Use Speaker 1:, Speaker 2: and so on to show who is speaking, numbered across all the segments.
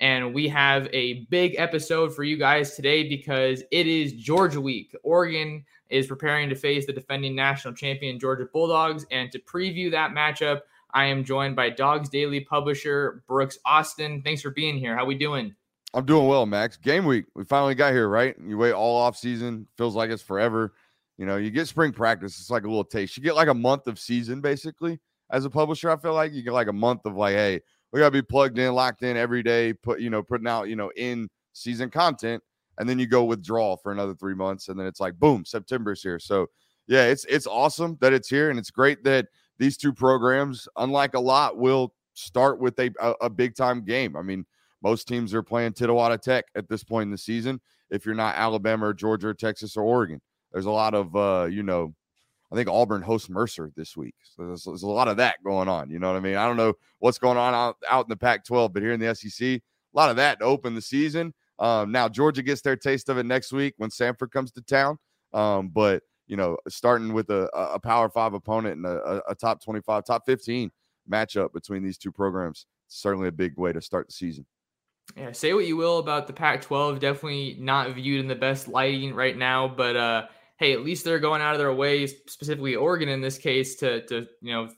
Speaker 1: And we have a big episode for you guys today because it is Georgia week. Oregon is preparing to face the defending national champion Georgia Bulldogs. And to preview that matchup, I am joined by Dogs Daily publisher Brooks Austin. Thanks for being here. How we doing?
Speaker 2: I'm doing well, Max. Game week. We finally got here, right? You wait all off season, feels like it's forever. You know, you get spring practice, it's like a little taste. You get like a month of season basically as a publisher. I feel like you get like a month of like, hey, we gotta be plugged in, locked in every day, put, you know, putting out, you know, in season content. And then you go withdraw for another three months, and then it's like boom, September's here. So yeah, it's it's awesome that it's here, and it's great that these two programs, unlike a lot, will start with a, a, a big time game. I mean, most teams are playing Tittawatta Tech at this point in the season. If you're not Alabama or Georgia or Texas or Oregon, there's a lot of uh, you know, I think Auburn hosts Mercer this week. So there's, there's, a lot of that going on. You know what I mean? I don't know what's going on out, out in the Pac-12, but here in the SEC, a lot of that to open the season. Um, now Georgia gets their taste of it next week when Samford comes to town. Um, but you know, starting with a, a Power Five opponent and a, a top 25, top 15 matchup between these two programs, certainly a big way to start the season.
Speaker 1: Yeah, say what you will about the Pac-12, definitely not viewed in the best lighting right now. But uh, hey, at least they're going out of their way, specifically Oregon in this case, to to you know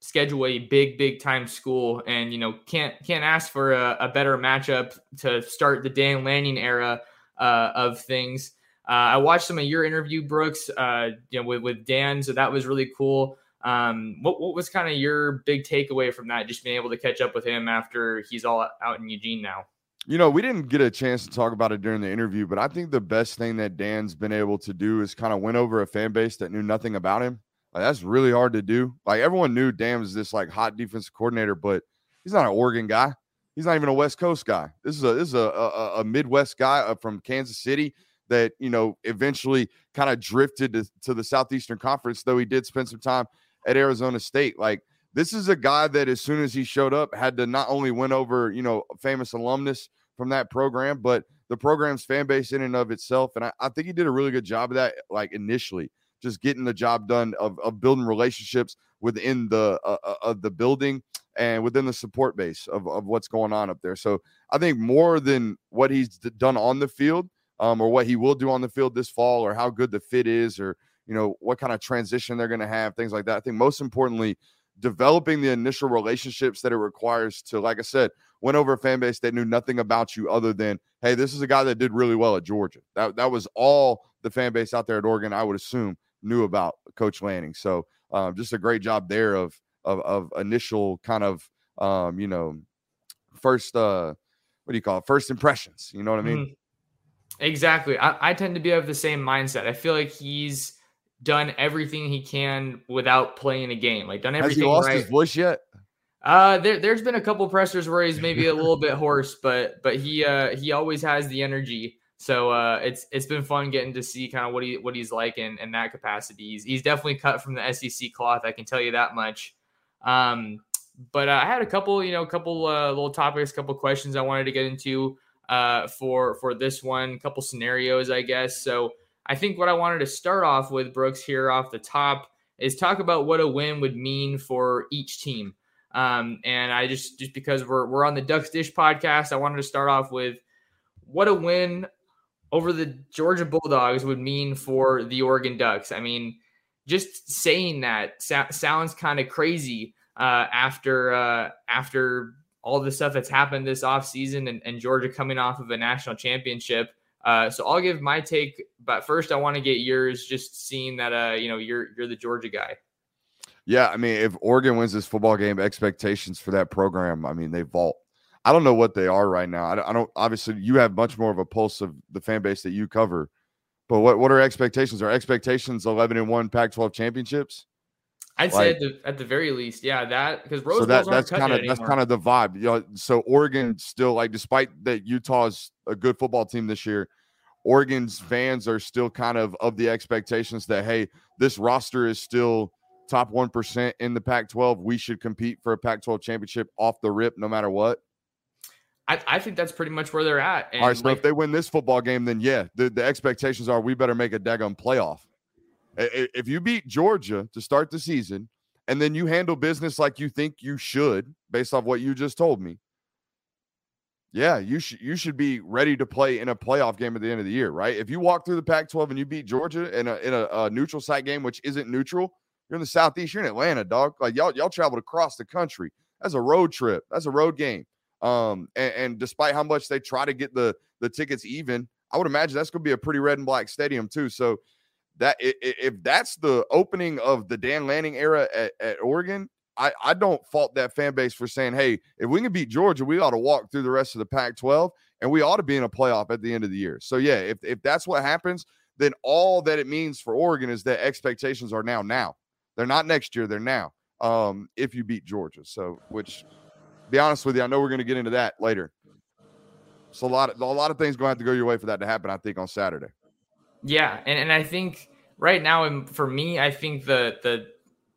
Speaker 1: schedule a big big time school, and you know can't can't ask for a, a better matchup to start the Dan Lanning era uh, of things. Uh, I watched some of your interview, Brooks, uh, you know, with with Dan, so that was really cool. Um, what what was kind of your big takeaway from that? Just being able to catch up with him after he's all out in Eugene now.
Speaker 2: You know, we didn't get a chance to talk about it during the interview, but I think the best thing that Dan's been able to do is kind of win over a fan base that knew nothing about him. Like, that's really hard to do. Like everyone knew Dan was this like hot defensive coordinator, but he's not an Oregon guy. He's not even a West Coast guy. This is a this is a a, a Midwest guy uh, from Kansas City that you know eventually kind of drifted to, to the Southeastern Conference. Though he did spend some time at Arizona State. Like this is a guy that as soon as he showed up had to not only win over, you know, famous alumnus from that program, but the program's fan base in and of itself. And I, I think he did a really good job of that, like initially, just getting the job done of, of building relationships within the uh, uh of the building and within the support base of, of what's going on up there. So I think more than what he's done on the field, um, or what he will do on the field this fall, or how good the fit is, or you know, what kind of transition they're going to have, things like that. I think most importantly, developing the initial relationships that it requires to, like I said, went over a fan base that knew nothing about you other than, hey, this is a guy that did really well at Georgia. That that was all the fan base out there at Oregon, I would assume, knew about Coach Lanning. So um, just a great job there of of, of initial kind of um, you know, first uh what do you call it? First impressions. You know what I mean? Mm-hmm.
Speaker 1: Exactly. I, I tend to be of the same mindset. I feel like he's done everything he can without playing a game. Like done everything.
Speaker 2: Has he lost
Speaker 1: right.
Speaker 2: his voice yet?
Speaker 1: Uh, there, there's been a couple pressers where he's maybe a little bit hoarse, but but he uh he always has the energy. So uh, it's it's been fun getting to see kind of what he what he's like in, in that capacity. He's, he's definitely cut from the SEC cloth. I can tell you that much. Um, but uh, I had a couple, you know, a couple uh, little topics, a couple questions I wanted to get into uh, for for this one, a couple scenarios, I guess. So I think what I wanted to start off with, Brooks, here off the top, is talk about what a win would mean for each team. Um, and I just just because we're we're on the Ducks Dish podcast, I wanted to start off with what a win over the Georgia Bulldogs would mean for the Oregon Ducks. I mean, just saying that sounds kind of crazy uh, after uh, after all the stuff that's happened this offseason and, and Georgia coming off of a national championship. Uh, so I'll give my take, but first I want to get yours. Just seeing that, uh, you know, you're you're the Georgia guy.
Speaker 2: Yeah, I mean, if Oregon wins this football game, expectations for that program, I mean, they vault. I don't know what they are right now. I don't, I don't obviously you have much more of a pulse of the fan base that you cover, but what what are expectations? Are expectations eleven and one Pac-12 championships?
Speaker 1: I'd like, say at the, at the very least, yeah, that because Rose
Speaker 2: so that, that's kind of that's kind of the vibe. You know, so Oregon still like, despite that Utah's a good football team this year, Oregon's mm-hmm. fans are still kind of of the expectations that hey, this roster is still top one percent in the Pac-12. We should compete for a Pac-12 championship off the rip, no matter what.
Speaker 1: I, I think that's pretty much where they're at.
Speaker 2: And All right, so like, if they win this football game, then yeah, the, the expectations are we better make a daggone playoff. If you beat Georgia to start the season, and then you handle business like you think you should, based off what you just told me, yeah, you should you should be ready to play in a playoff game at the end of the year, right? If you walk through the Pac-12 and you beat Georgia in a in a, a neutral site game, which isn't neutral, you're in the Southeast, you're in Atlanta, dog. Like y'all y'all traveled across the country. That's a road trip. That's a road game. Um, and, and despite how much they try to get the the tickets even, I would imagine that's going to be a pretty red and black stadium too. So that if that's the opening of the Dan Lanning era at, at Oregon, I, I don't fault that fan base for saying, hey, if we can beat Georgia, we ought to walk through the rest of the Pac 12 and we ought to be in a playoff at the end of the year. So, yeah, if, if that's what happens, then all that it means for Oregon is that expectations are now now. They're not next year, they're now. Um, if you beat Georgia. So, which be honest with you, I know we're going to get into that later. So a lot of a lot of things going to have to go your way for that to happen. I think on Saturday.
Speaker 1: Yeah, and, and I think right now, and for me, I think the the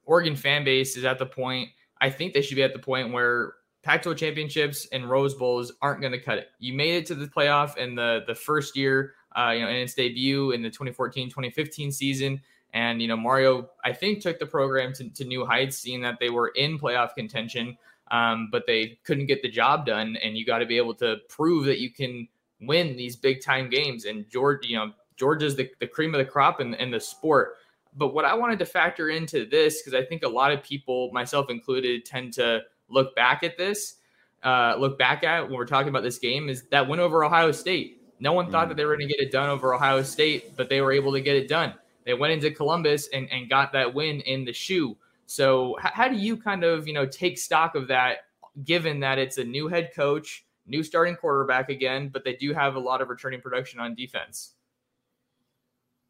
Speaker 1: Oregon fan base is at the point. I think they should be at the point where Pac-12 championships and Rose Bowls aren't going to cut it. You made it to the playoff in the the first year, uh, you know, in its debut in the 2014-2015 season. And you know, Mario, I think took the program to, to new heights, seeing that they were in playoff contention, um, but they couldn't get the job done. And you got to be able to prove that you can win these big time games. And George, you know, Georgia's the, the cream of the crop in, in the sport. But what I wanted to factor into this, because I think a lot of people, myself included, tend to look back at this, uh, look back at when we're talking about this game, is that win over Ohio State. No one thought that they were going to get it done over Ohio State, but they were able to get it done. They went into Columbus and, and got that win in the shoe. So h- how do you kind of you know take stock of that, given that it's a new head coach, new starting quarterback again, but they do have a lot of returning production on defense?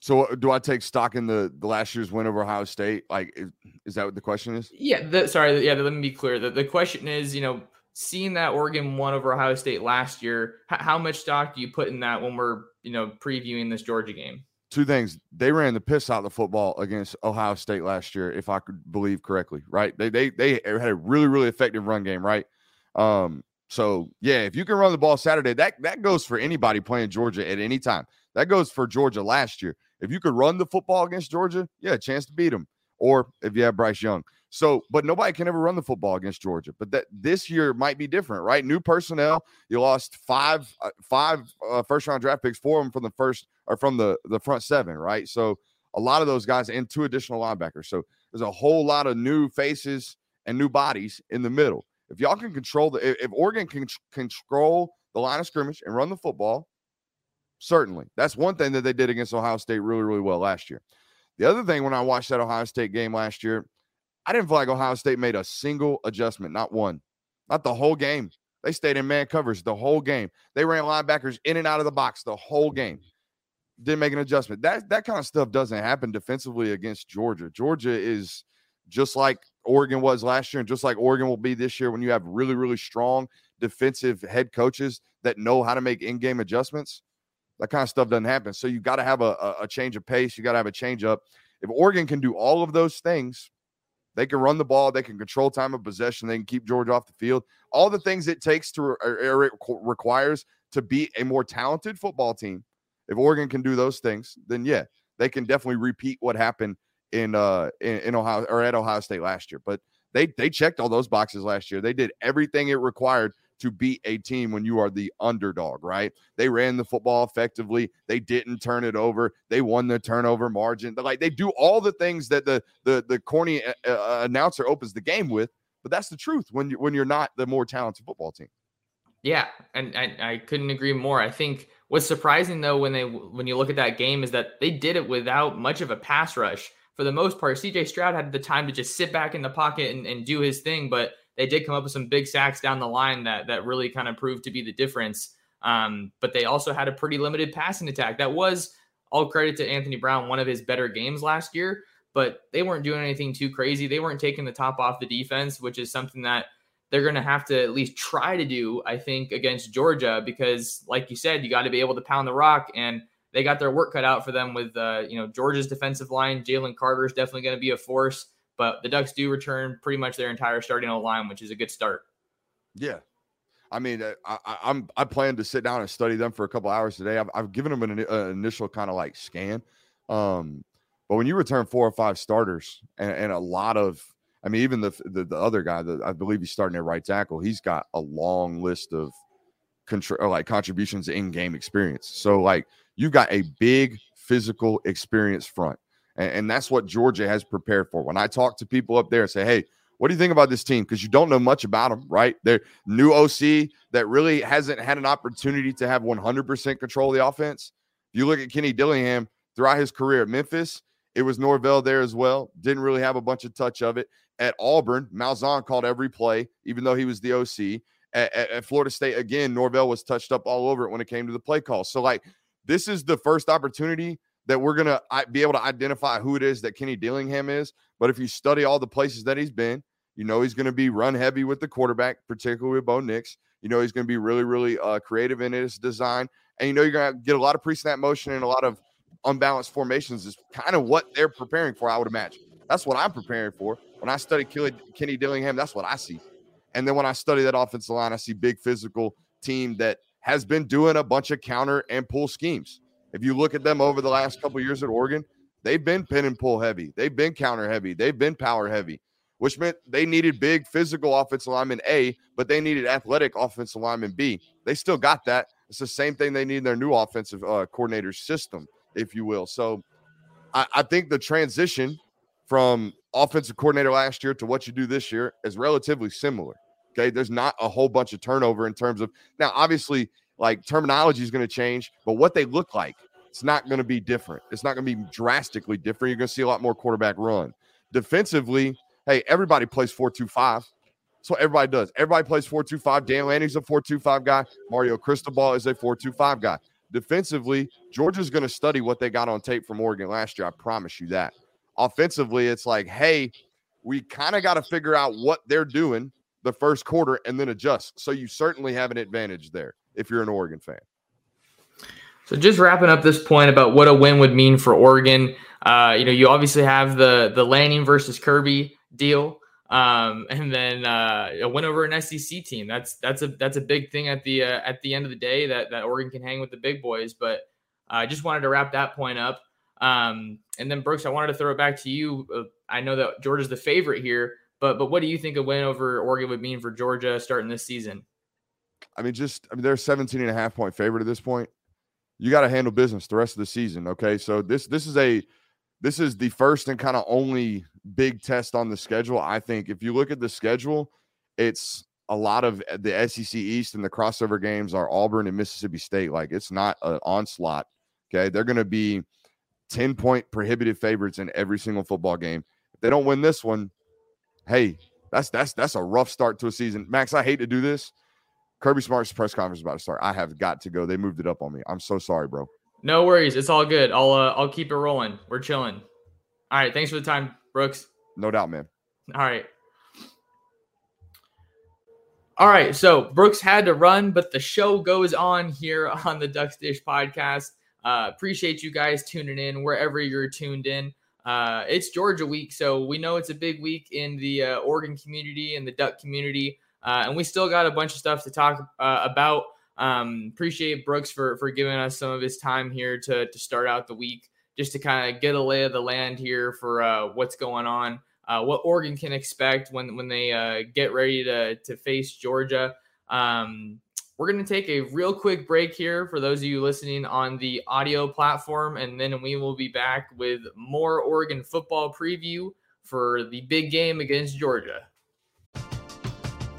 Speaker 2: So do I take stock in the, the last year's win over Ohio State? Like, is, is that what the question is?
Speaker 1: Yeah. The, sorry. Yeah. Let me be clear. The, the question is, you know, seeing that Oregon won over Ohio State last year, h- how much stock do you put in that when we're, you know, previewing this Georgia game?
Speaker 2: Two things. They ran the piss out of the football against Ohio State last year, if I could believe correctly, right? They they they had a really, really effective run game, right? Um, so yeah, if you can run the ball Saturday, that that goes for anybody playing Georgia at any time. That goes for Georgia last year. If you could run the football against Georgia, yeah, chance to beat them. Or if you have Bryce Young. So, but nobody can ever run the football against Georgia. But that this year might be different, right? New personnel. You lost five, uh, five uh, first round draft picks, four of them from the first or from the the front seven, right? So a lot of those guys and two additional linebackers. So there's a whole lot of new faces and new bodies in the middle. If y'all can control the, if Oregon can control the line of scrimmage and run the football, Certainly. That's one thing that they did against Ohio State really, really well last year. The other thing, when I watched that Ohio State game last year, I didn't feel like Ohio State made a single adjustment, not one, not the whole game. They stayed in man covers the whole game. They ran linebackers in and out of the box the whole game. Didn't make an adjustment. That that kind of stuff doesn't happen defensively against Georgia. Georgia is just like Oregon was last year, and just like Oregon will be this year when you have really, really strong defensive head coaches that know how to make in-game adjustments. That kind of stuff doesn't happen. So you got to have a, a change of pace. You got to have a change up. If Oregon can do all of those things, they can run the ball. They can control time of possession. They can keep George off the field. All the things it takes to or, or it requires to be a more talented football team. If Oregon can do those things, then yeah, they can definitely repeat what happened in uh in, in Ohio or at Ohio State last year. But They they checked all those boxes last year. They did everything it required to beat a team when you are the underdog, right? They ran the football effectively. They didn't turn it over. They won the turnover margin. Like they do all the things that the the the corny uh, uh, announcer opens the game with. But that's the truth when you when you're not the more talented football team.
Speaker 1: Yeah, and, and I couldn't agree more. I think what's surprising though when they when you look at that game is that they did it without much of a pass rush. For the most part, CJ Stroud had the time to just sit back in the pocket and, and do his thing, but they did come up with some big sacks down the line that that really kind of proved to be the difference. Um, but they also had a pretty limited passing attack. That was all credit to Anthony Brown, one of his better games last year. But they weren't doing anything too crazy. They weren't taking the top off the defense, which is something that they're going to have to at least try to do, I think, against Georgia, because, like you said, you got to be able to pound the rock, and they got their work cut out for them with, uh, you know, Georgia's defensive line. Jalen Carter is definitely going to be a force, but the Ducks do return pretty much their entire starting line, which is a good start.
Speaker 2: Yeah, I mean, uh, I, I'm I plan to sit down and study them for a couple hours today. I've, I've given them an, an uh, initial kind of like scan, um, but when you return four or five starters and, and a lot of I mean, even the, the, the other guy that I believe he's starting at right tackle, he's got a long list of control like contributions in game experience. So like you've got a big physical experience front, and, and that's what Georgia has prepared for. When I talk to people up there and say, "Hey, what do you think about this team?" Because you don't know much about them, right? They're new OC that really hasn't had an opportunity to have 100% control of the offense. If you look at Kenny Dillingham throughout his career at Memphis. It was Norvell there as well. Didn't really have a bunch of touch of it at Auburn, Malzahn called every play, even though he was the OC. At, at, at, Florida State, again, Norvell was touched up all over it when it came to the play call. So, like, this is the first opportunity that we're going to be able to identify who it is that Kenny Dillingham is. But if you study all the places that he's been, you know he's going to be run heavy with the quarterback, particularly with Bo Nix. You know he's going to be really, really uh, creative in his design. And you know you're going to get a lot of pre snap motion and a lot of unbalanced formations, is kind of what they're preparing for, I would imagine. That's what I'm preparing for. When I study Kenny Dillingham, that's what I see. And then when I study that offensive line, I see big physical team that has been doing a bunch of counter and pull schemes. If you look at them over the last couple years at Oregon, they've been pin and pull heavy. They've been counter heavy. They've been power heavy, which meant they needed big physical offensive lineman A, but they needed athletic offensive lineman B. They still got that. It's the same thing they need in their new offensive uh, coordinator system, if you will. So I, I think the transition from offensive coordinator last year to what you do this year is relatively similar. Okay. There's not a whole bunch of turnover in terms of now, obviously, like terminology is going to change, but what they look like, it's not going to be different. It's not going to be drastically different. You're going to see a lot more quarterback run. Defensively, hey, everybody plays 4 2 5. That's what everybody does. Everybody plays 4 2 5. Dan Lanning's a 4 2 5 guy. Mario Cristobal is a 4 2 5 guy. Defensively, Georgia's going to study what they got on tape from Oregon last year. I promise you that offensively, it's like, hey, we kind of got to figure out what they're doing the first quarter and then adjust. So you certainly have an advantage there if you're an Oregon fan.
Speaker 1: So just wrapping up this point about what a win would mean for Oregon. Uh, you know, you obviously have the the Lanning versus Kirby deal, um, and then uh, a win over an SEC team. That's that's a that's a big thing at the uh, at the end of the day that that Oregon can hang with the big boys. But I just wanted to wrap that point up. Um, and then Brooks, I wanted to throw it back to you. Uh, I know that Georgia's the favorite here, but but what do you think a win over Oregon would mean for Georgia starting this season?
Speaker 2: I mean, just I mean, they're 17 and a half point favorite at this point. You got to handle business the rest of the season. Okay. So this this is a this is the first and kind of only big test on the schedule. I think if you look at the schedule, it's a lot of eh, the SEC East and the crossover games are Auburn and Mississippi State. Like it's not an onslaught. Okay. They're going to be 10 point prohibitive favorites in every single football game. If they don't win this one, hey, that's that's that's a rough start to a season. Max, I hate to do this. Kirby Smart's press conference is about to start. I have got to go. They moved it up on me. I'm so sorry, bro.
Speaker 1: No worries. It's all good. I'll uh, I'll keep it rolling. We're chilling. All right. Thanks for the time, Brooks.
Speaker 2: No doubt, man.
Speaker 1: All right. All right. So Brooks had to run, but the show goes on here on the Ducks Dish podcast. Uh, appreciate you guys tuning in wherever you're tuned in. Uh, it's Georgia week, so we know it's a big week in the uh, Oregon community and the Duck community, uh, and we still got a bunch of stuff to talk uh, about. Um, appreciate Brooks for for giving us some of his time here to to start out the week, just to kind of get a lay of the land here for uh, what's going on uh, what Oregon can expect when when they uh, get ready to to face Georgia. Um, we're going to take a real quick break here for those of you listening on the audio platform, and then we will be back with more Oregon football preview for the big game against Georgia.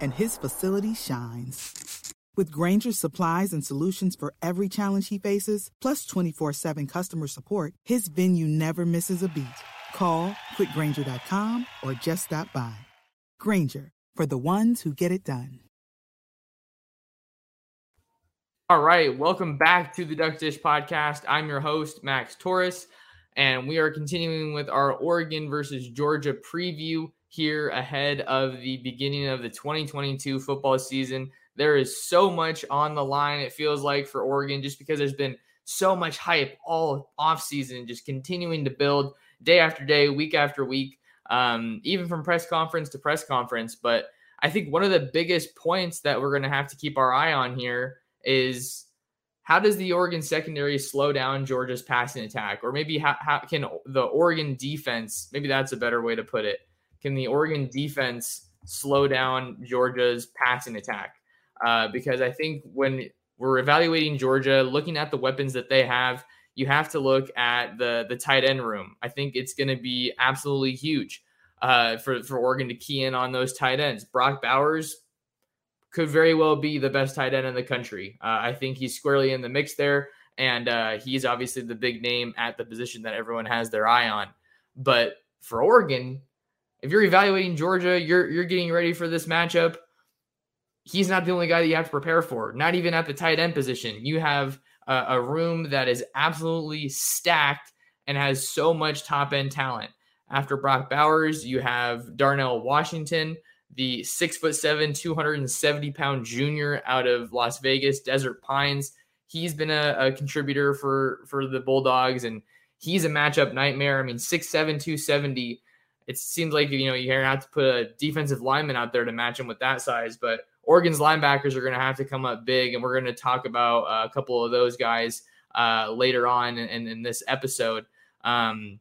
Speaker 3: and his facility shines. With Grainger's supplies and solutions for every challenge he faces, plus 24 7 customer support, his venue never misses a beat. Call quickgranger.com or just stop by. Granger, for the ones who get it done.
Speaker 1: All right, welcome back to the Duck Dish Podcast. I'm your host, Max Torres, and we are continuing with our Oregon versus Georgia preview here ahead of the beginning of the 2022 football season. There is so much on the line, it feels like, for Oregon, just because there's been so much hype all offseason, just continuing to build day after day, week after week, um, even from press conference to press conference. But I think one of the biggest points that we're going to have to keep our eye on here is how does the Oregon secondary slow down Georgia's passing attack? Or maybe how, how can the Oregon defense, maybe that's a better way to put it, can the Oregon defense slow down Georgia's passing attack? Uh, because I think when we're evaluating Georgia, looking at the weapons that they have, you have to look at the the tight end room. I think it's going to be absolutely huge uh, for for Oregon to key in on those tight ends. Brock Bowers could very well be the best tight end in the country. Uh, I think he's squarely in the mix there, and uh, he's obviously the big name at the position that everyone has their eye on. But for Oregon, if you're evaluating Georgia, you're you're getting ready for this matchup. He's not the only guy that you have to prepare for. Not even at the tight end position. You have a, a room that is absolutely stacked and has so much top end talent. After Brock Bowers, you have Darnell Washington, the six foot seven, 270 pound junior out of Las Vegas, Desert Pines. He's been a, a contributor for for the Bulldogs, and he's a matchup nightmare. I mean, six seven, 270. It seems like you know you're gonna have to put a defensive lineman out there to match him with that size, but Oregon's linebackers are going to have to come up big, and we're going to talk about uh, a couple of those guys uh, later on in, in, this episode. Um,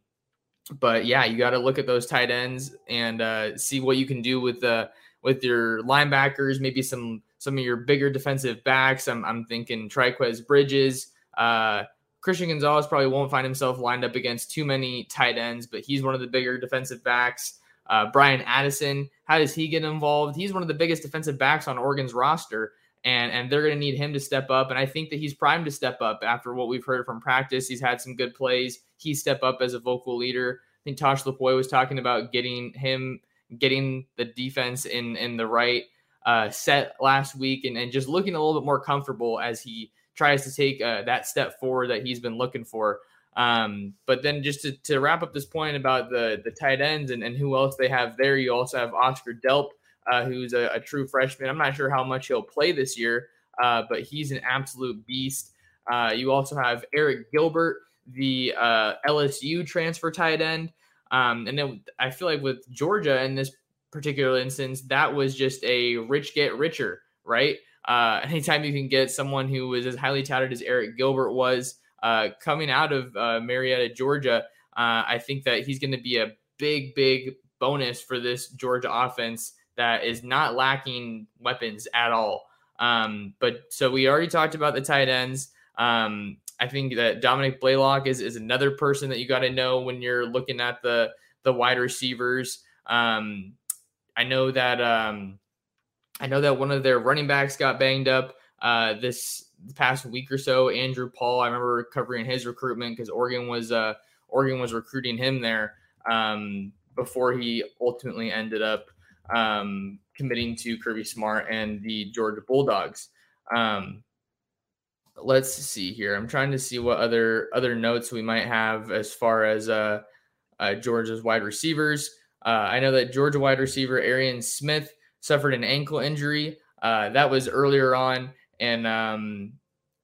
Speaker 1: but yeah, you got to look at those tight ends and uh, see what you can do with the with your linebackers, maybe some some of your bigger defensive backs. I'm, I'm thinking Trikweze Bridges. Uh, Christian Gonzalez probably won't find himself lined up against too many tight ends, but he's one of the bigger defensive backs. Uh, Bryan Addison, how does he get involved? He's one of the biggest defensive backs on Oregon's roster, and and they're going to need him to step up. And I think that he's primed to step up after what we've heard from practice. He's had some good plays. He step up as a vocal leader. I think Tosh Lupoi was talking about getting him getting the defense in in the right uh, set last week, and and just looking a little bit more comfortable as he tries to take uh, that step forward that he's been looking for. Um, but then just to, to wrap up this point about the the tight ends and, and who else they have there, you also have Oscar Delp, uh, who's a, a, true freshman. I'm not sure how much he'll play this year, uh, but he's an absolute beast. Uh, you also have Arik Gilbert, the uh, LSU transfer tight end. Um, and then I feel like with Georgia in this particular instance, that was just a rich get richer, right? Uh, anytime you can get someone who was as highly touted as Arik Gilbert was uh, coming out of uh, Marietta, Georgia, uh, I think that he's going to be a big, big bonus for this Georgia offense that is not lacking weapons at all. Um, but so we already talked about the tight ends. Um, I think that Dominick Blaylock is, is another person that you got to know when you're looking at the the wide receivers. Um, I know that um, I know that one of their running backs got banged up uh, this past week or so. Andrew Paul, I remember covering his recruitment because Oregon was uh, Oregon was recruiting him there um, before he ultimately ended up um, committing to Kirby Smart and the Georgia Bulldogs. Um, let's see here. I'm trying to see what other other notes we might have as far as uh, uh, Georgia's wide receivers. Uh, I know that Georgia wide receiver Arian Smith suffered an ankle injury. Uh, that was earlier on and um,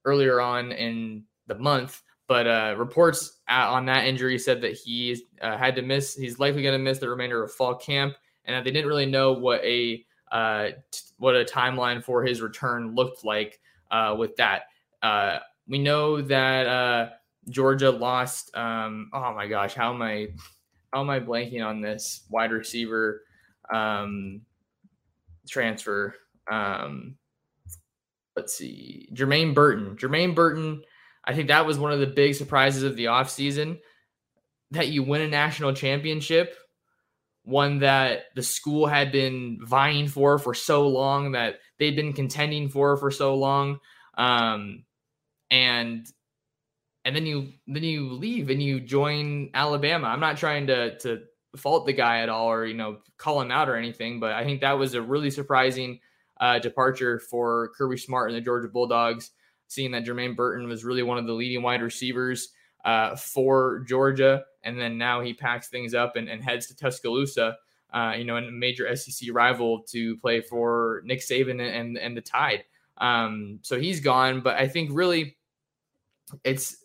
Speaker 1: earlier on in the month. But uh, reports on that injury said that he uh, had to miss. He's likely going to miss the remainder of fall camp, and they didn't really know what a uh, t- what a timeline for his return looked like uh, with that. Uh, we know that uh, Georgia lost. Um, oh my gosh, how am I how am I blanking on this wide receiver um, transfer? Um, let's see, Jermaine Burton. Jermaine Burton I think that was one of the big surprises of the offseason that you win a national championship, one that the school had been vying for for so long, that they'd been contending for for so long. Um, and and then you then you leave and you join Alabama. I'm not trying to to fault the guy at all or you know call him out or anything, but I think that was a really surprising uh, departure for Kirby Smart and the Georgia Bulldogs seeing that Jermaine Burton was really one of the leading wide receivers uh, for Georgia. And then now he packs things up and, and heads to Tuscaloosa, uh, you know, a major SEC rival to play for Nick Saban and, and the Tide. Um, so he's gone. But I think really it's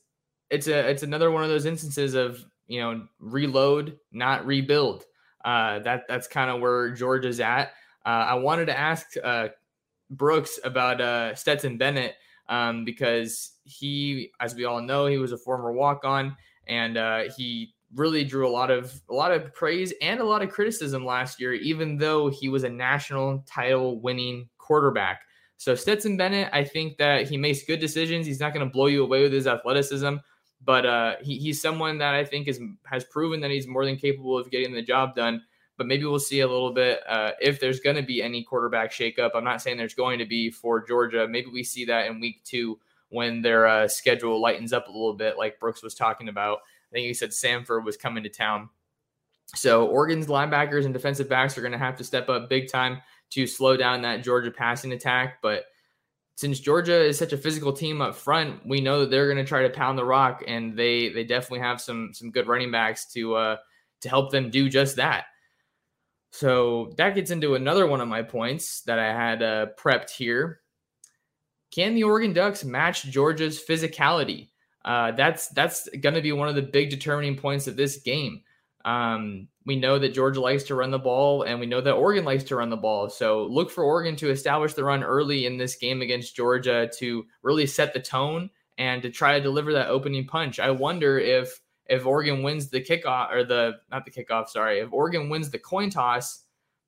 Speaker 1: it's a it's another one of those instances of you know reload, not rebuild. Uh, that that's kind of where Georgia's at. Uh, I wanted to ask uh, Brooks about uh, Stetson Bennett um, because he, as we all know, he was a former walk on and uh, he really drew a lot of a lot of praise and a lot of criticism last year, even though he was a national title winning quarterback. So Stetson Bennett, I think that he makes good decisions. He's not going to blow you away with his athleticism, but uh, he, he's someone that I think is has proven that he's more than capable of getting the job done but maybe we'll see a little bit uh, if there's going to be any quarterback shakeup. I'm not saying there's going to be for Georgia. Maybe we see that in week two when their uh, schedule lightens up a little bit, like Brooks was talking about. I think he said Samford was coming to town. So Oregon's linebackers and defensive backs are going to have to step up big time to slow down that Georgia passing attack. But since Georgia is such a physical team up front, we know that they're going to try to pound the rock, and they they definitely have some some good running backs to uh, to help them do just that. So that gets into another one of my points that I had uh, prepped here. Can the Oregon Ducks match Georgia's physicality? Uh, that's that's going to be one of the big determining points of this game. Um, we know that Georgia likes to run the ball, and we know that Oregon likes to run the ball. So look for Oregon to establish the run early in this game against Georgia to really set the tone and to try to deliver that opening punch. I wonder if if Oregon wins the kickoff or the not the kickoff, sorry, if Oregon wins the coin toss,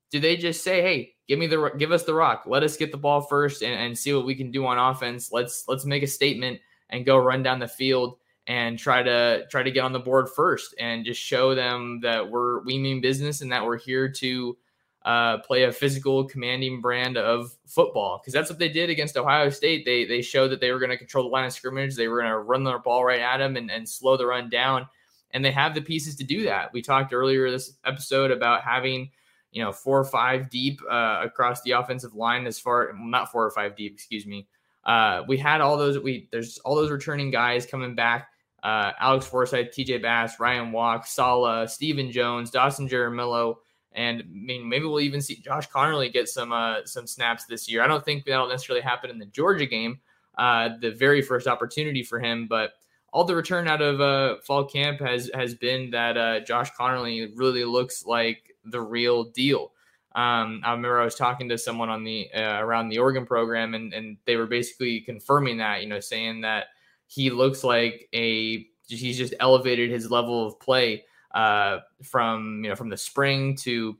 Speaker 1: do they just say, "Hey, give me the give us the rock. Let us get the ball first and, and see what we can do on offense. Let's let's make a statement and go run down the field and try to try to get on the board first and just show them that we're we mean business and that we're here to uh, play a physical, commanding brand of football because that's what they did against Ohio State. They they showed that they were going to control the line of scrimmage. They were going to run their ball right at them and, and slow the run down. And they have the pieces to do that. We talked earlier this episode about having you know four or five deep uh, across the offensive line as far not four or five deep, excuse me. Uh, we had all those. We there's all those returning guys coming back. Uh, Alex Forsyth, TJ Bass, Ryan Walk, Sala, Steven Jones, Dawson Jaramillo and I mean, maybe we'll even see Josh Conerly get some uh, some snaps this year. I don't think that'll necessarily happen in the Georgia game, uh, the very first opportunity for him. But all the return out of uh, fall camp has has been that uh, Josh Conerly really looks like the real deal. Um, I remember I was talking to someone on the uh, around the Oregon program, and and they were basically confirming that, you know, saying that he looks like a he's just elevated his level of play uh, from you know from the spring to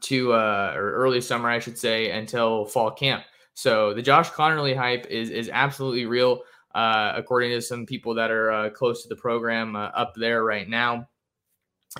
Speaker 1: to uh, or early summer, I should say, until fall camp. So the Josh Conerly hype is is absolutely real, uh, according to some people that are uh, close to the program uh, up there right now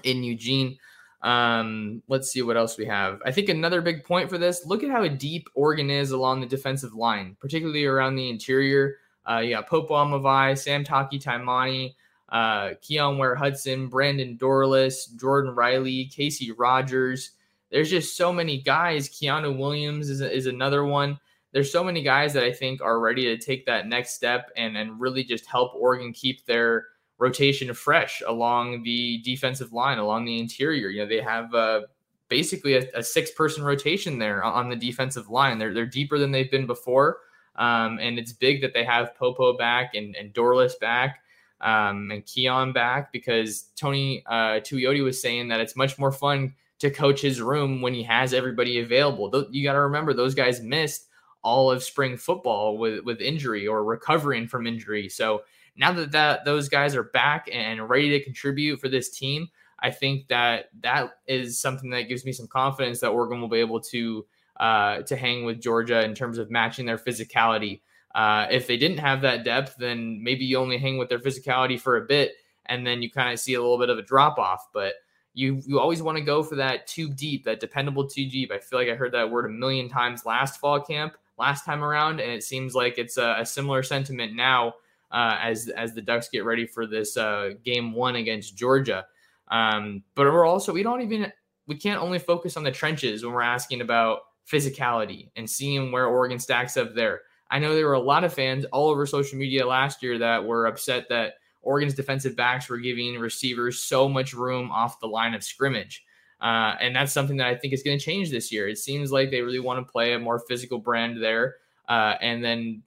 Speaker 1: in Eugene. Um, let's see what else we have. I think another big point for this: look at how deep Oregon is along the defensive line, particularly around the interior. Uh, you got Popo Aumavae, Sam Taki Taimani, uh, Keyon Ware Hudson, Brandon Dorlus, Jordan Riley, Casey Rogers. There's just so many guys. Keanu Williams is, is another one. There's so many guys that I think are ready to take that next step and, and really just help Oregon keep their rotation fresh along the defensive line, along the interior. You know, they have uh, basically a, a six person rotation there on the defensive line. They're, they're deeper than they've been before. Um, and it's big that they have Popo back and, and Dorlus back um, and Keyon back because Tony uh, Tuioti was saying that it's much more fun to coach his room when he has everybody available. You got to remember those guys missed all of spring football with with injury or recovering from injury. So now that, that those guys are back and ready to contribute for this team, I think that that is something that gives me some confidence that Oregon will be able to uh, to hang with Georgia in terms of matching their physicality. Uh, if they didn't have that depth, then maybe you only hang with their physicality for a bit, and then you kind of see a little bit of a drop off. But you you always want to go for that too deep, that dependable too deep. I feel like I heard that word a million times last fall camp, last time around, and it seems like it's a, a similar sentiment now uh, as as the Ducks get ready for this uh, game one against Georgia. Um, but we're also we don't even we can't only focus on the trenches when we're asking about physicality and seeing where Oregon stacks up there. I know there were a lot of fans all over social media last year that were upset that Oregon's defensive backs were giving receivers so much room off the line of scrimmage. Uh, and that's something that I think is going to change this year. It seems like they really want to play a more physical brand there. Uh, and then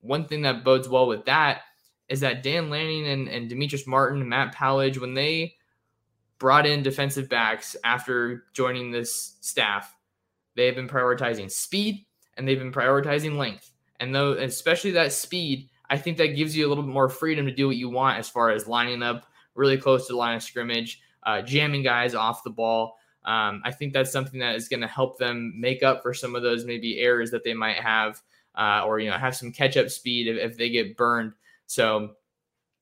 Speaker 1: one thing that bodes well with that is that Dan Lanning and, and Demetrice Martin and Matt Powledge, when they brought in defensive backs after joining this staff, they have been prioritizing speed and they've been prioritizing length. And though, especially that speed, I think that gives you a little bit more freedom to do what you want as far as lining up really close to the line of scrimmage, uh, jamming guys off the ball. Um, I think that's something that is going to help them make up for some of those maybe errors that they might have, uh, or you know have some catch up speed if, if they get burned. So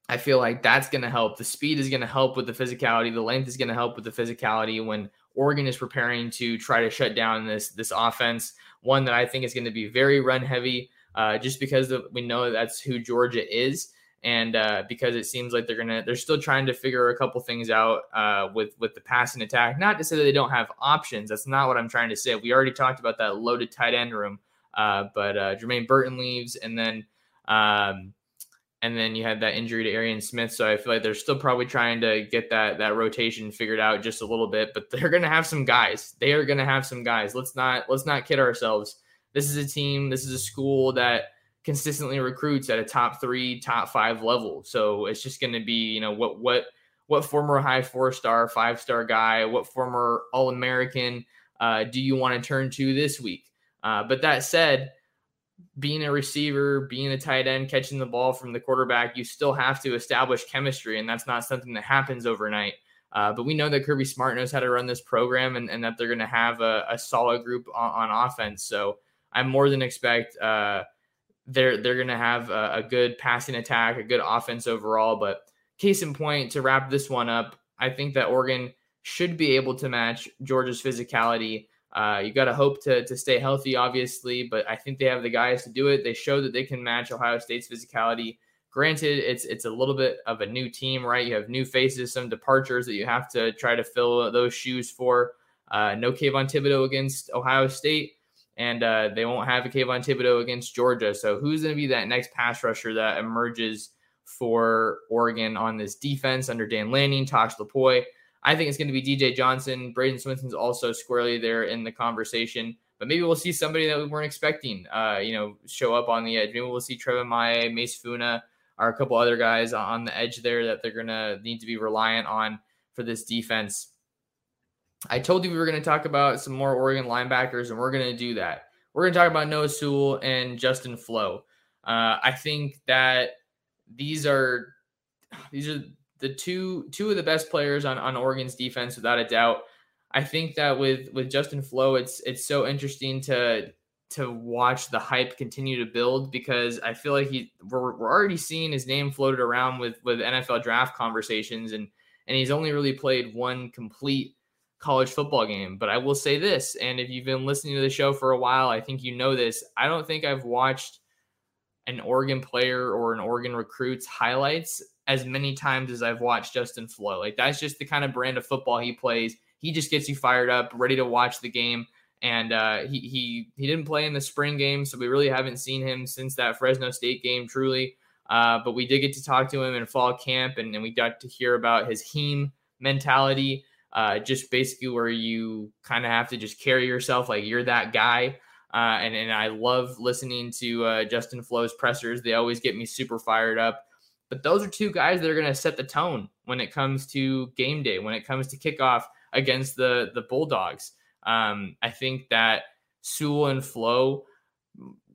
Speaker 1: I feel like that's going to help. The speed is going to help with the physicality. The length is going to help with the physicality when Oregon is preparing to try to shut down this this offense. One that I think is going to be very run heavy uh, just because of, we know that's who Georgia is, and uh, because it seems like they're gonna they're still trying to figure a couple things out uh, with with the passing attack. Not to say that they don't have options. That's not what I'm trying to say. We already talked about that loaded tight end room, uh, but uh, Jermaine Burton leaves, and then. Um, and then you had that injury to Arian Smith. So I feel like they're still probably trying to get that that rotation figured out just a little bit. But they're gonna have some guys. They are gonna have some guys. Let's not let's not kid ourselves this is a team, this is a school that consistently recruits at a top three, top five level. So it's just going to be, you know, what what what former high four star, five star guy, what former All American uh, do you want to turn to this week? Uh, but that said, being a receiver, being a tight end, catching the ball from the quarterback, you still have to establish chemistry, and that's not something that happens overnight. Uh, but we know that Kirby Smart knows how to run this program and, and that they're going to have a, a, solid group on, on offense. So I more than expect uh, they're they're going to have a, a, good passing attack, a good offense overall. But case in point, to wrap this one up, I think that Oregon should be able to match Georgia's physicality. Uh, you got to hope to to stay healthy, obviously, but I think they have the guys to do it. They show that they can match Ohio State's physicality. Granted, it's it's a little bit of a new team, right? You have new faces, some departures that you have to try to fill those shoes for. Uh, no Kayvon Thibodeaux against Ohio State and uh, they won't have a Kayvon Thibodeaux against Georgia. So who's going to be that next pass rusher that emerges for Oregon on this defense under Dan Lanning, Tosh Lupoi? I think it's going to be DJ Johnson. Bradyn Swinton's also squarely there in the conversation. But maybe we'll see somebody that we weren't expecting, uh, you know, show up on the edge. Maybe we'll see Trevin Maye, Mase Funa, or a couple other guys on the edge there that they're going to need to be reliant on for this defense. I told you we were going to talk about some more Oregon linebackers, and we're going to do that. We're going to talk about Noah Sewell and Justin Flowe. Uh, I think that these are these are the two two of the best players on, on Oregon's defense without a doubt. I think that with with Justin Flowe, it's it's so interesting to to watch the hype continue to build because I feel like he we're, we're already seeing his name floated around with with NFL draft conversations and and he's only really played one complete college football game. But I will say this, and if you've been listening to the show for a while, I think you know this. I don't think I've watched an Oregon player or an Oregon recruit's highlights as many times as I've watched Justin Flowe. Like that's just the kind of brand of football he plays. He just gets you fired up, ready to watch the game. And uh, he he he didn't play in the spring game, so we really haven't seen him since that Fresno State game. Truly, uh, but we did get to talk to him in fall camp, and, we got to hear about his heme mentality. Uh, just basically where you kind of have to just carry yourself like you're that guy. Uh, and, and I love listening to uh, Justin Flowe's pressers. They always get me super fired up. But those are two guys that are going to set the tone when it comes to game day, when it comes to kickoff against the the Bulldogs. Um, I think that Sewell and Flowe,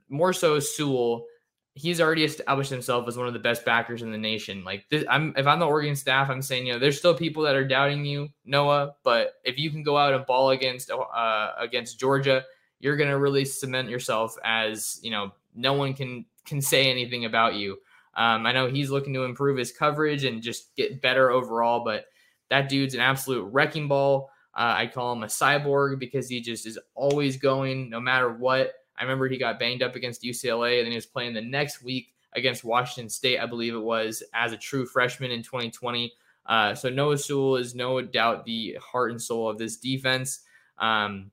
Speaker 1: more so Sewell, he's already established himself as one of the best backers in the nation. Like this, I'm if I'm the Oregon staff, I'm saying you know there's still people that are doubting you, Noah. But if you can go out and ball against uh, against Georgia, you're going to really cement yourself as you know no one can can say anything about you. Um, I know he's looking to improve his coverage and just get better overall, but that dude's an absolute wrecking ball. Uh, I call him a cyborg because he just is always going no matter what. I remember he got banged up against UCLA and then he was playing the next week against Washington State, I believe it was, as a true freshman in 2020. Uh, so Noah Sewell is no doubt the heart and soul of this defense. Um,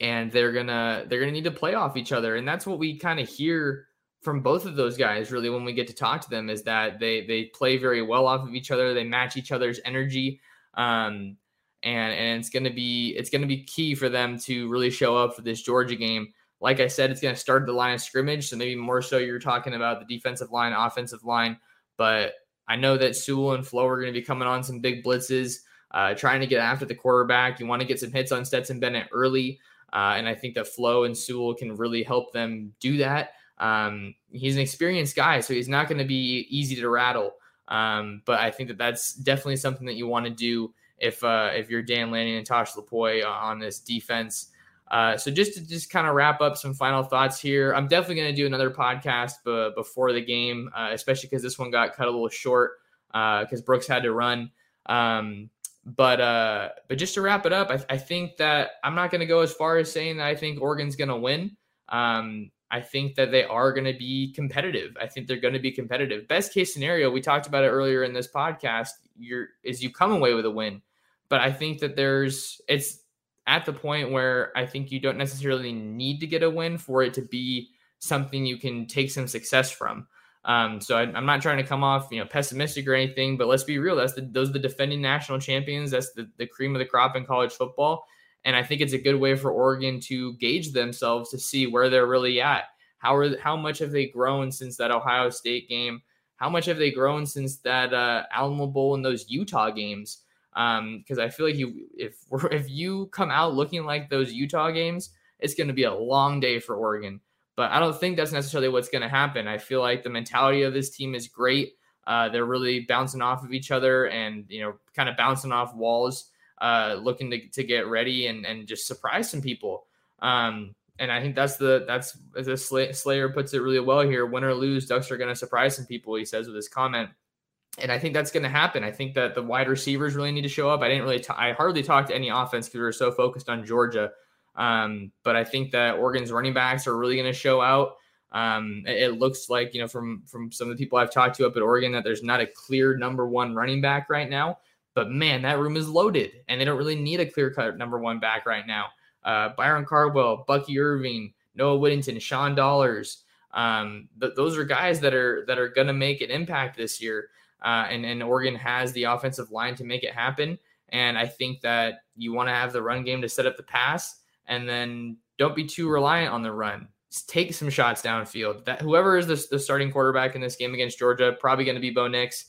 Speaker 1: and they're gonna they're gonna need to play off each other, and that's what we kind of hear from both of those guys really when we get to talk to them is that they they play very well off of each other. They match each other's energy. Um, and and it's going to be it's going to be key for them to really show up for this Georgia game. Like I said it's going to start the line of scrimmage so maybe more so you're talking about the defensive line offensive line. But I know that Sewell and Flowe are going to be coming on some big blitzes uh, trying to get after the quarterback. You want to get some hits on Stetson Bennett early uh, and I think that Flowe and Sewell can really help them do that um, he's an experienced guy, so he's not going to be easy to rattle. Um, but I think that that's definitely something that you want to do if uh, if you're Dan Lanning and Tosh Lupoi on this defense. Uh, so just to just kind of wrap up some final thoughts here, I'm definitely going to do another podcast b- before the game, uh, especially because this one got cut a little short uh because uh, Brooks had to run. Um, but uh, but just to wrap it up, I, I think that I'm not going to go as far as saying that I think Oregon's going to win. Um, I think that they are going to be competitive. I think they're going to be competitive. Best case scenario, we talked about it earlier in this podcast, you're is you come away with a win. But I think that there's it's at the point where I think you don't necessarily need to get a win for it to be something you can take some success from. Um, so I, am not trying to come off, you know, pessimistic or anything, but let's be real. That's the, those are the defending national champions. That's the, the cream of the crop in college football. And I think it's a good way for Oregon to gauge themselves to see where they're really at. How are how much have they grown since that Ohio State game? How much have they grown since that uh, Alamo Bowl and those Utah games? Because um, I feel like you if if you come out looking like those Utah games, it's going to be a long day for Oregon. But I don't think that's necessarily what's going to happen. I feel like the mentality of this team is great. Uh, they're really bouncing off of each other and you know kind of bouncing off walls uh, looking to, to get ready and, and just surprise some people. Um, and I think that's the that's as Slayer puts it really well here. Win or lose, Ducks are going to surprise some people. He says with his comment, and I think that's going to happen. I think that the wide receivers really need to show up. I didn't really, t- I hardly talked to any offense because we were so focused on Georgia. Um, but I think that Oregon's running backs are really going to show out. Um, it, it, looks like you know from from some of the people I've talked to up at Oregon that there's not a clear number one running back right now. But man, that room is loaded, and they don't really need a clear cut number one back right now. Uh, Byron Cardwell, Bucky Irving, Noah Whittington, Sean Dollars. Um, th- those are guys that are that are going to make an impact this year, uh, and and Oregon has the offensive line to make it happen. And I think that you want to have the run game to set up the pass, and then don't be too reliant on the run. Just take some shots downfield. That whoever is the, the starting quarterback in this game against Georgia, probably going to be Bo Nix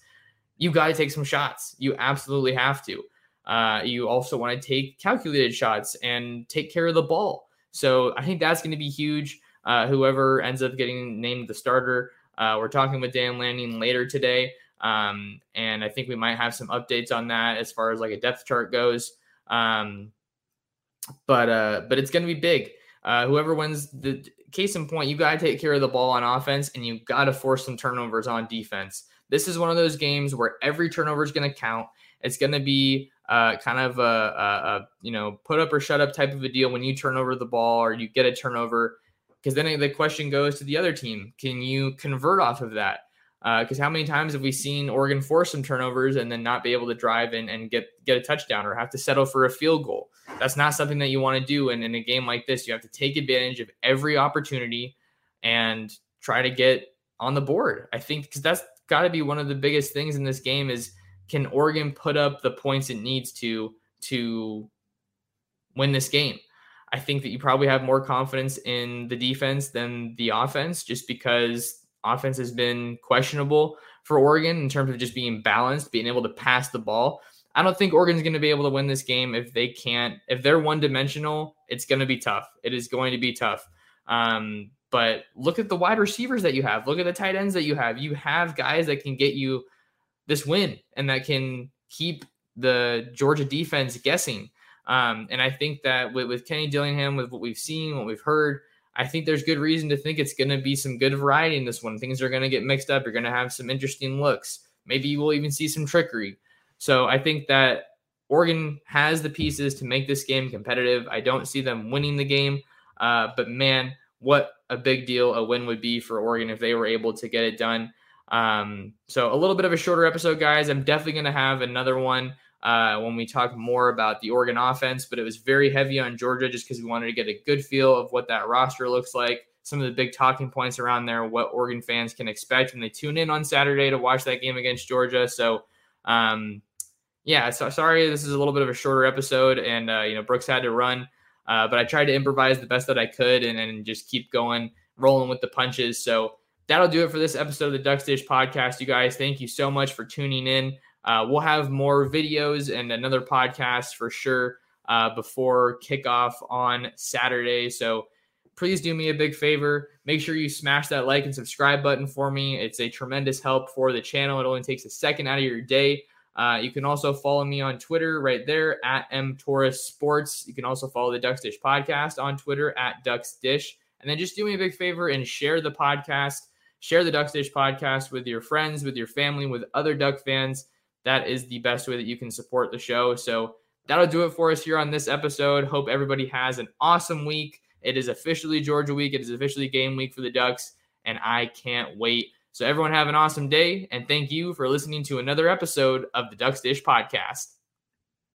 Speaker 1: you got to take some shots. You absolutely have to. Uh, you also want to take calculated shots and take care of the ball. So I think that's going to be huge. Uh, whoever ends up getting named the starter, uh, we're talking with Dan Lanning later today. Um, and I think we might have some updates on that as far as like a depth chart goes. Um, but uh, but it's going to be big. Uh, whoever wins the case in point, you got to take care of the ball on offense and you got to force some turnovers on defense. This is one of those games where every turnover is going to count. It's going to be uh, kind of a, a, a, you know put up or shut up type of a deal when you turn over the ball or you get a turnover because then the question goes to the other team can you convert off of that because uh, how many times have we seen Oregon force some turnovers and then not be able to drive and, and get get a touchdown or have to settle for a field goal? That's not something that you want to do. And in a game like this, you have to take advantage of every opportunity and try to get on the board. I think because that's got to be one of the biggest things in this game is can Oregon put up the points it needs to to win this game? I think that you probably have more confidence in the defense than the offense just because offense has been questionable for Oregon in terms of just being balanced, being able to pass the ball. I don't think Oregon's going to be able to win this game if they can't. If they're one dimensional, it's going to be tough. It is going to be tough. Um, but look at the wide receivers that you have. Look at the tight ends that you have. You have guys that can get you this win and that can keep the Georgia defense guessing. Um, and I think that with, with Kenny Dillingham, with what we've seen, what we've heard, I think there's good reason to think it's going to be some good variety in this one. Things are going to get mixed up. You're going to have some interesting looks. Maybe you will even see some trickery. So I think that Oregon has the pieces to make this game competitive. I don't see them winning the game, uh, but man, what a big deal a win would be for Oregon if they were able to get it done. Um, so a little bit of a shorter episode, guys. I'm definitely going to have another one uh, when we talk more about the Oregon offense, but it was very heavy on Georgia just because we wanted to get a good feel of what that roster looks like. Some of the big talking points around there, what Oregon fans can expect when they tune in on Saturday to watch that game against Georgia. So, um, yeah, so sorry, this is a little bit of a shorter episode, and uh, you know Brooks had to run, uh, but I tried to improvise the best that I could and, and just keep going, rolling with the punches. So that'll do it for this episode of the Ducks Dish podcast. You guys, thank you so much for tuning in. Uh, we'll have more videos and another podcast for sure uh, before kickoff on Saturday. So please do me a big favor. Make sure you smash that like and subscribe button for me. It's a tremendous help for the channel. It only takes a second out of your day. Uh, you can also follow me on Twitter right there at M Torres Sports. You can also follow the Ducks Dish podcast on Twitter at Ducks Dish. And then just do me a big favor and share the podcast. Share the Ducks Dish podcast with your friends, with your family, with other Duck fans that is the best way that you can support the show. So that'll do it for us here on this episode. Hope everybody has an awesome week. It is officially Georgia week. It is officially game week for the Ducks, and I can't wait. So everyone have an awesome day, and thank you for listening to another episode of the Ducks Dish Podcast.